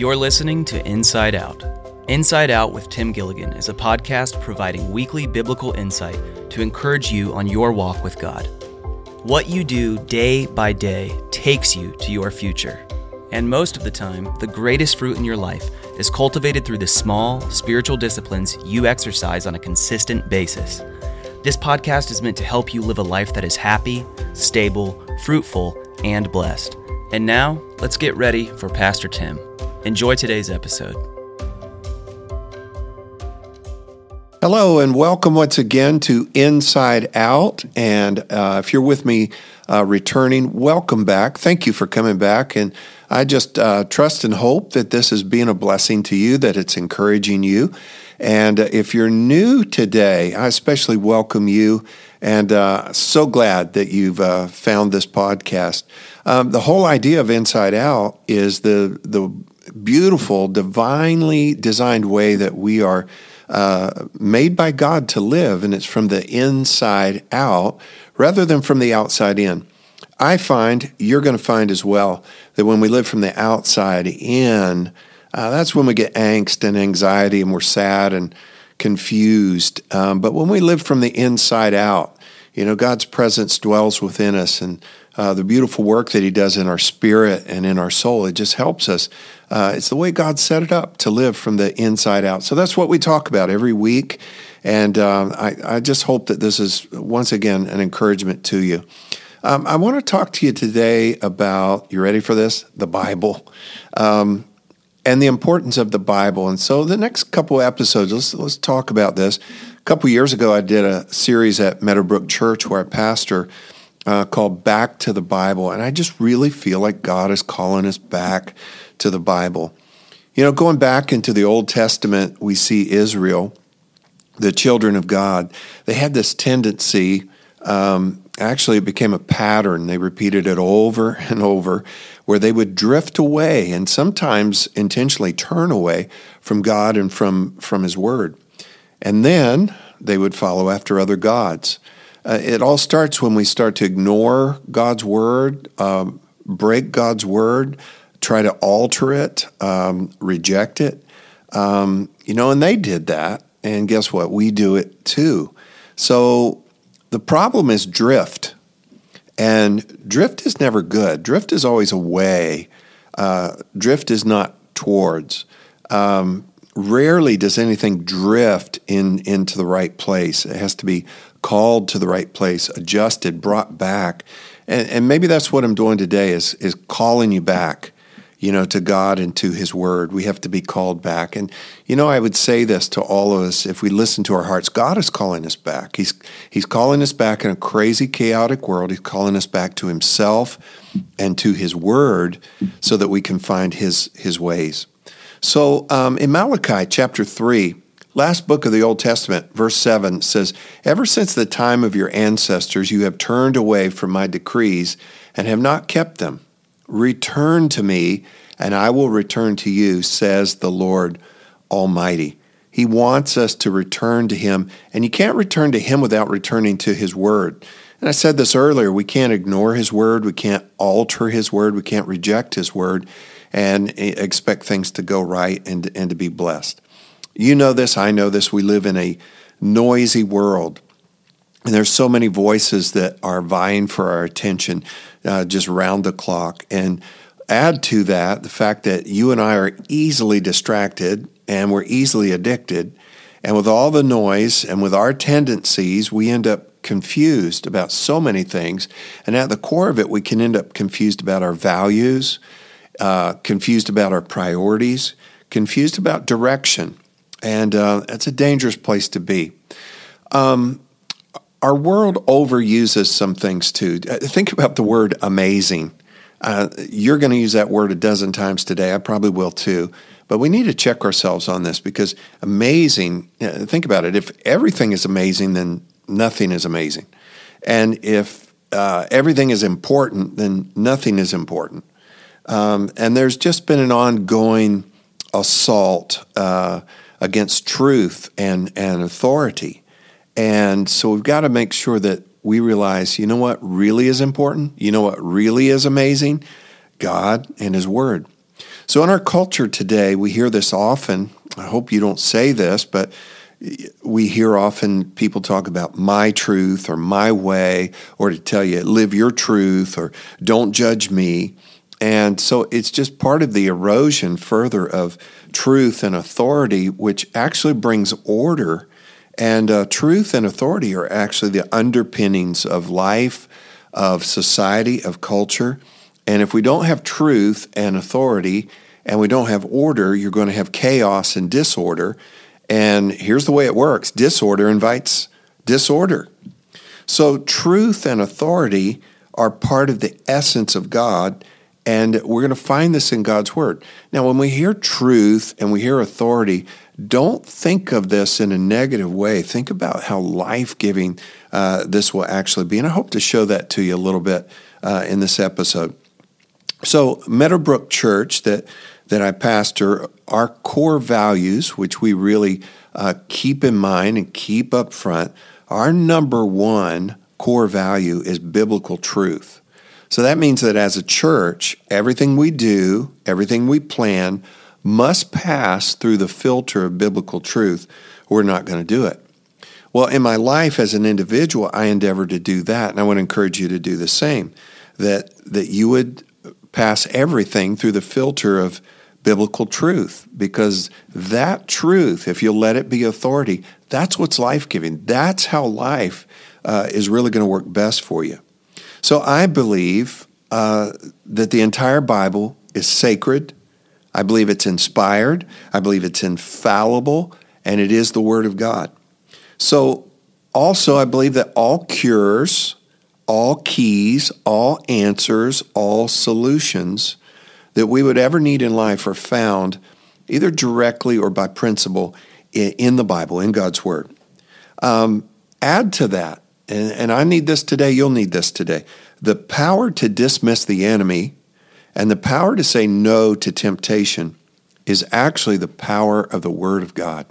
You're listening to Inside Out. Inside Out with Tim Gilligan is a podcast providing weekly biblical insight to encourage you on your walk with God. What you do day by day takes you to your future. And most of the time, the greatest fruit in your life is cultivated through the small, spiritual disciplines you exercise on a consistent basis. This podcast is meant to help you live a life that is happy, stable, fruitful, and blessed. And now, let's get ready for Pastor Tim. Enjoy today's episode. Hello, and welcome once again to Inside Out. And uh, if you're with me uh, returning, welcome back. Thank you for coming back. And I just uh, trust and hope that this has been a blessing to you, that it's encouraging you. And uh, if you're new today, I especially welcome you and uh, so glad that you've uh, found this podcast. Um, the whole idea of Inside Out is the, the beautiful, divinely designed way that we are uh, made by God to live, and it's from the inside out rather than from the outside in. I find you're going to find as well that when we live from the outside in, uh, that's when we get angst and anxiety and we're sad and confused. Um, but when we live from the inside out, you know, God's presence dwells within us and uh, the beautiful work that He does in our spirit and in our soul, it just helps us. Uh, it's the way God set it up to live from the inside out. So that's what we talk about every week. And um, I, I, just hope that this is, once again, an encouragement to you. Um, I want to talk to you today about, you ready for this? The Bible. Um, and the importance of the Bible. And so the next couple episodes, let's, let's talk about this. A couple years ago, I did a series at Meadowbrook Church where I pastor uh, called Back to the Bible. And I just really feel like God is calling us back to the Bible. You know, going back into the Old Testament, we see Israel, the children of God, they had this tendency. Um, actually, it became a pattern. They repeated it over and over, where they would drift away and sometimes intentionally turn away from God and from, from His Word. And then they would follow after other gods. Uh, it all starts when we start to ignore God's word, um, break God's word, try to alter it, um, reject it. Um, you know, and they did that. And guess what? We do it too. So the problem is drift. And drift is never good. Drift is always away. Uh, drift is not towards. Um, rarely does anything drift in into the right place. It has to be called to the right place, adjusted, brought back. And, and maybe that's what I'm doing today is, is calling you back, you know, to God and to His Word. We have to be called back. And, you know, I would say this to all of us if we listen to our hearts God is calling us back. He's, he's calling us back in a crazy, chaotic world. He's calling us back to Himself and to His Word so that we can find His, his ways. So um, in Malachi chapter 3, Last book of the Old Testament, verse 7 says, Ever since the time of your ancestors, you have turned away from my decrees and have not kept them. Return to me, and I will return to you, says the Lord Almighty. He wants us to return to Him, and you can't return to Him without returning to His Word. And I said this earlier we can't ignore His Word, we can't alter His Word, we can't reject His Word and expect things to go right and, and to be blessed. You know this, I know this. We live in a noisy world. And there's so many voices that are vying for our attention uh, just round the clock. And add to that the fact that you and I are easily distracted and we're easily addicted. And with all the noise and with our tendencies, we end up confused about so many things. And at the core of it, we can end up confused about our values, uh, confused about our priorities, confused about direction and uh, it's a dangerous place to be. Um, our world overuses some things too. Uh, think about the word amazing. Uh, you're going to use that word a dozen times today. I probably will too. But we need to check ourselves on this because amazing, uh, think about it. If everything is amazing, then nothing is amazing. And if uh, everything is important, then nothing is important. Um, and there's just been an ongoing assault uh, against truth and, and authority. And so we've got to make sure that we realize, you know what really is important? You know what really is amazing? God and His Word. So, in our culture today, we hear this often. I hope you don't say this, but we hear often people talk about my truth or my way, or to tell you, live your truth or don't judge me. And so it's just part of the erosion further of truth and authority, which actually brings order. And uh, truth and authority are actually the underpinnings of life, of society, of culture. And if we don't have truth and authority, and we don't have order, you're going to have chaos and disorder. And here's the way it works disorder invites disorder. So, truth and authority are part of the essence of God, and we're going to find this in God's Word. Now, when we hear truth and we hear authority, don't think of this in a negative way. Think about how life giving uh, this will actually be. And I hope to show that to you a little bit uh, in this episode. So, Meadowbrook Church, that that I pastor, our core values, which we really uh, keep in mind and keep up front, our number one core value is biblical truth. So that means that as a church, everything we do, everything we plan, must pass through the filter of biblical truth. We're not going to do it. Well, in my life as an individual, I endeavor to do that, and I want to encourage you to do the same. That that you would pass everything through the filter of biblical truth because that truth, if you'll let it be authority, that's what's life giving. That's how life uh, is really going to work best for you. So I believe uh, that the entire Bible is sacred. I believe it's inspired. I believe it's infallible, and it is the Word of God. So also, I believe that all cures, all keys, all answers, all solutions that we would ever need in life are found either directly or by principle in the Bible, in God's Word. Um, add to that, and, and I need this today, you'll need this today the power to dismiss the enemy and the power to say no to temptation is actually the power of the Word of God.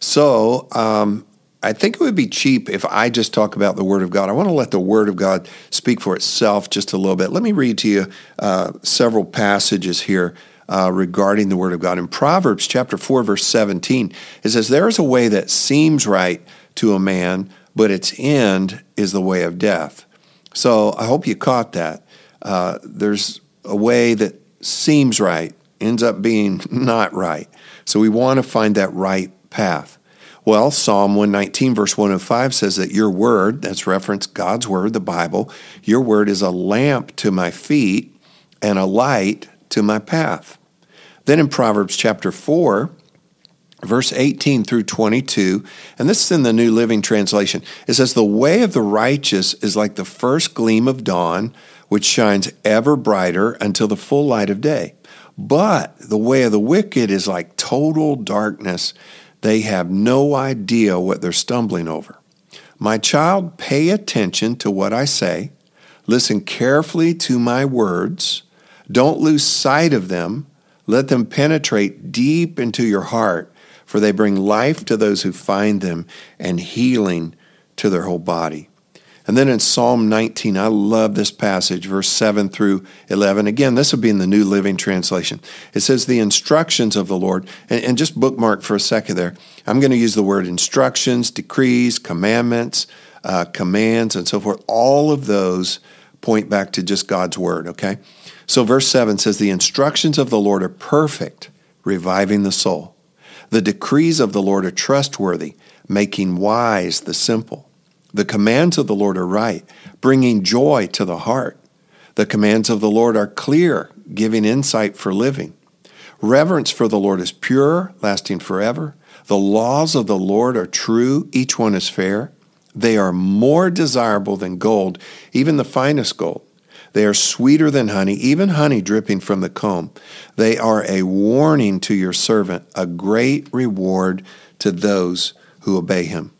So, um, I think it would be cheap if I just talk about the Word of God. I want to let the Word of God speak for itself just a little bit. Let me read to you uh, several passages here uh, regarding the Word of God. In Proverbs chapter 4, verse 17, it says, There is a way that seems right to a man, but its end is the way of death. So I hope you caught that. Uh, there's a way that seems right, ends up being not right. So we want to find that right path. Well, Psalm 119, verse 105 says that your word, that's reference God's word, the Bible, your word is a lamp to my feet and a light to my path. Then in Proverbs chapter 4, verse 18 through 22, and this is in the New Living Translation, it says, The way of the righteous is like the first gleam of dawn, which shines ever brighter until the full light of day. But the way of the wicked is like total darkness. They have no idea what they're stumbling over. My child, pay attention to what I say. Listen carefully to my words. Don't lose sight of them. Let them penetrate deep into your heart, for they bring life to those who find them and healing to their whole body. And then in Psalm 19, I love this passage, verse 7 through 11. Again, this would be in the New Living Translation. It says, The instructions of the Lord, and, and just bookmark for a second there. I'm going to use the word instructions, decrees, commandments, uh, commands, and so forth. All of those point back to just God's word, okay? So verse 7 says, The instructions of the Lord are perfect, reviving the soul. The decrees of the Lord are trustworthy, making wise the simple. The commands of the Lord are right, bringing joy to the heart. The commands of the Lord are clear, giving insight for living. Reverence for the Lord is pure, lasting forever. The laws of the Lord are true, each one is fair. They are more desirable than gold, even the finest gold. They are sweeter than honey, even honey dripping from the comb. They are a warning to your servant, a great reward to those who obey him.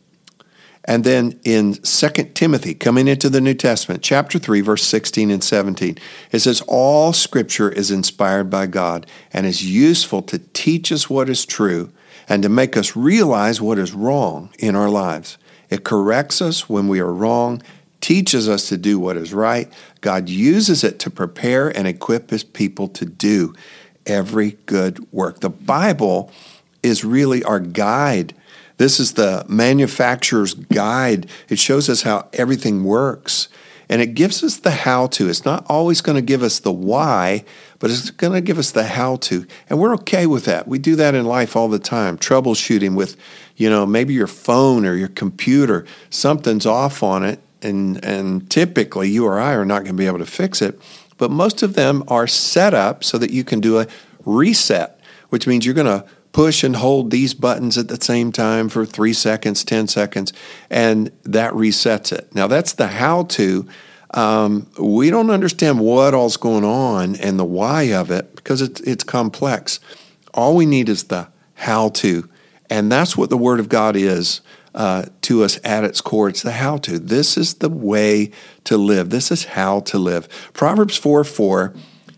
And then in 2 Timothy, coming into the New Testament, chapter 3, verse 16 and 17, it says, All scripture is inspired by God and is useful to teach us what is true and to make us realize what is wrong in our lives. It corrects us when we are wrong, teaches us to do what is right. God uses it to prepare and equip his people to do every good work. The Bible is really our guide. This is the manufacturer's guide. It shows us how everything works and it gives us the how to. It's not always going to give us the why, but it's going to give us the how to. And we're okay with that. We do that in life all the time. Troubleshooting with, you know, maybe your phone or your computer, something's off on it. And, and typically you or I are not going to be able to fix it. But most of them are set up so that you can do a reset, which means you're going to push and hold these buttons at the same time for three seconds, 10 seconds, and that resets it. Now, that's the how to. Um, we don't understand what all's going on and the why of it because it's, it's complex. All we need is the how to. And that's what the Word of God is uh, to us at its core. It's the how to. This is the way to live. This is how to live. Proverbs 4 4,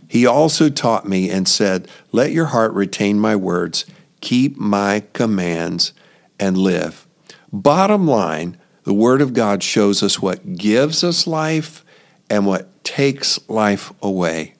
he also taught me and said, Let your heart retain my words keep my commands, and live. Bottom line, the Word of God shows us what gives us life and what takes life away.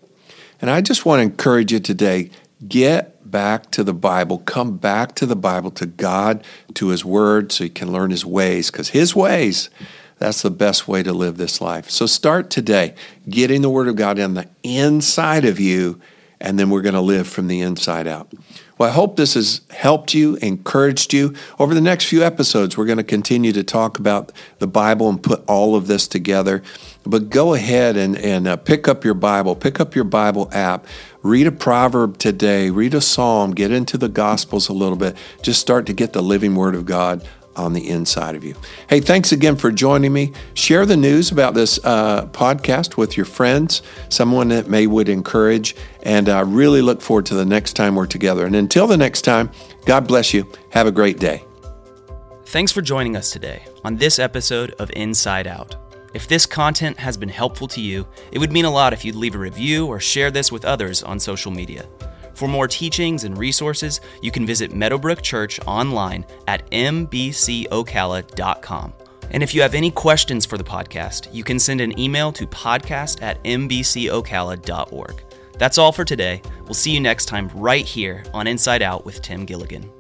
And I just want to encourage you today get back to the Bible, come back to the Bible, to God, to His Word, so you can learn His ways, because His ways, that's the best way to live this life. So start today getting the Word of God on the inside of you, and then we're going to live from the inside out. Well, I hope this has helped you, encouraged you. Over the next few episodes, we're going to continue to talk about the Bible and put all of this together. But go ahead and, and uh, pick up your Bible, pick up your Bible app, read a proverb today, read a psalm, get into the Gospels a little bit. Just start to get the living Word of God on the inside of you. Hey, thanks again for joining me. Share the news about this uh, podcast with your friends, someone that may would encourage, and I really look forward to the next time we're together. And until the next time, God bless you. Have a great day. Thanks for joining us today on this episode of Inside Out. If this content has been helpful to you, it would mean a lot if you'd leave a review or share this with others on social media. For more teachings and resources, you can visit Meadowbrook Church online at mbcocala.com. And if you have any questions for the podcast, you can send an email to podcast at mbcocala.org. That's all for today. We'll see you next time right here on Inside Out with Tim Gilligan.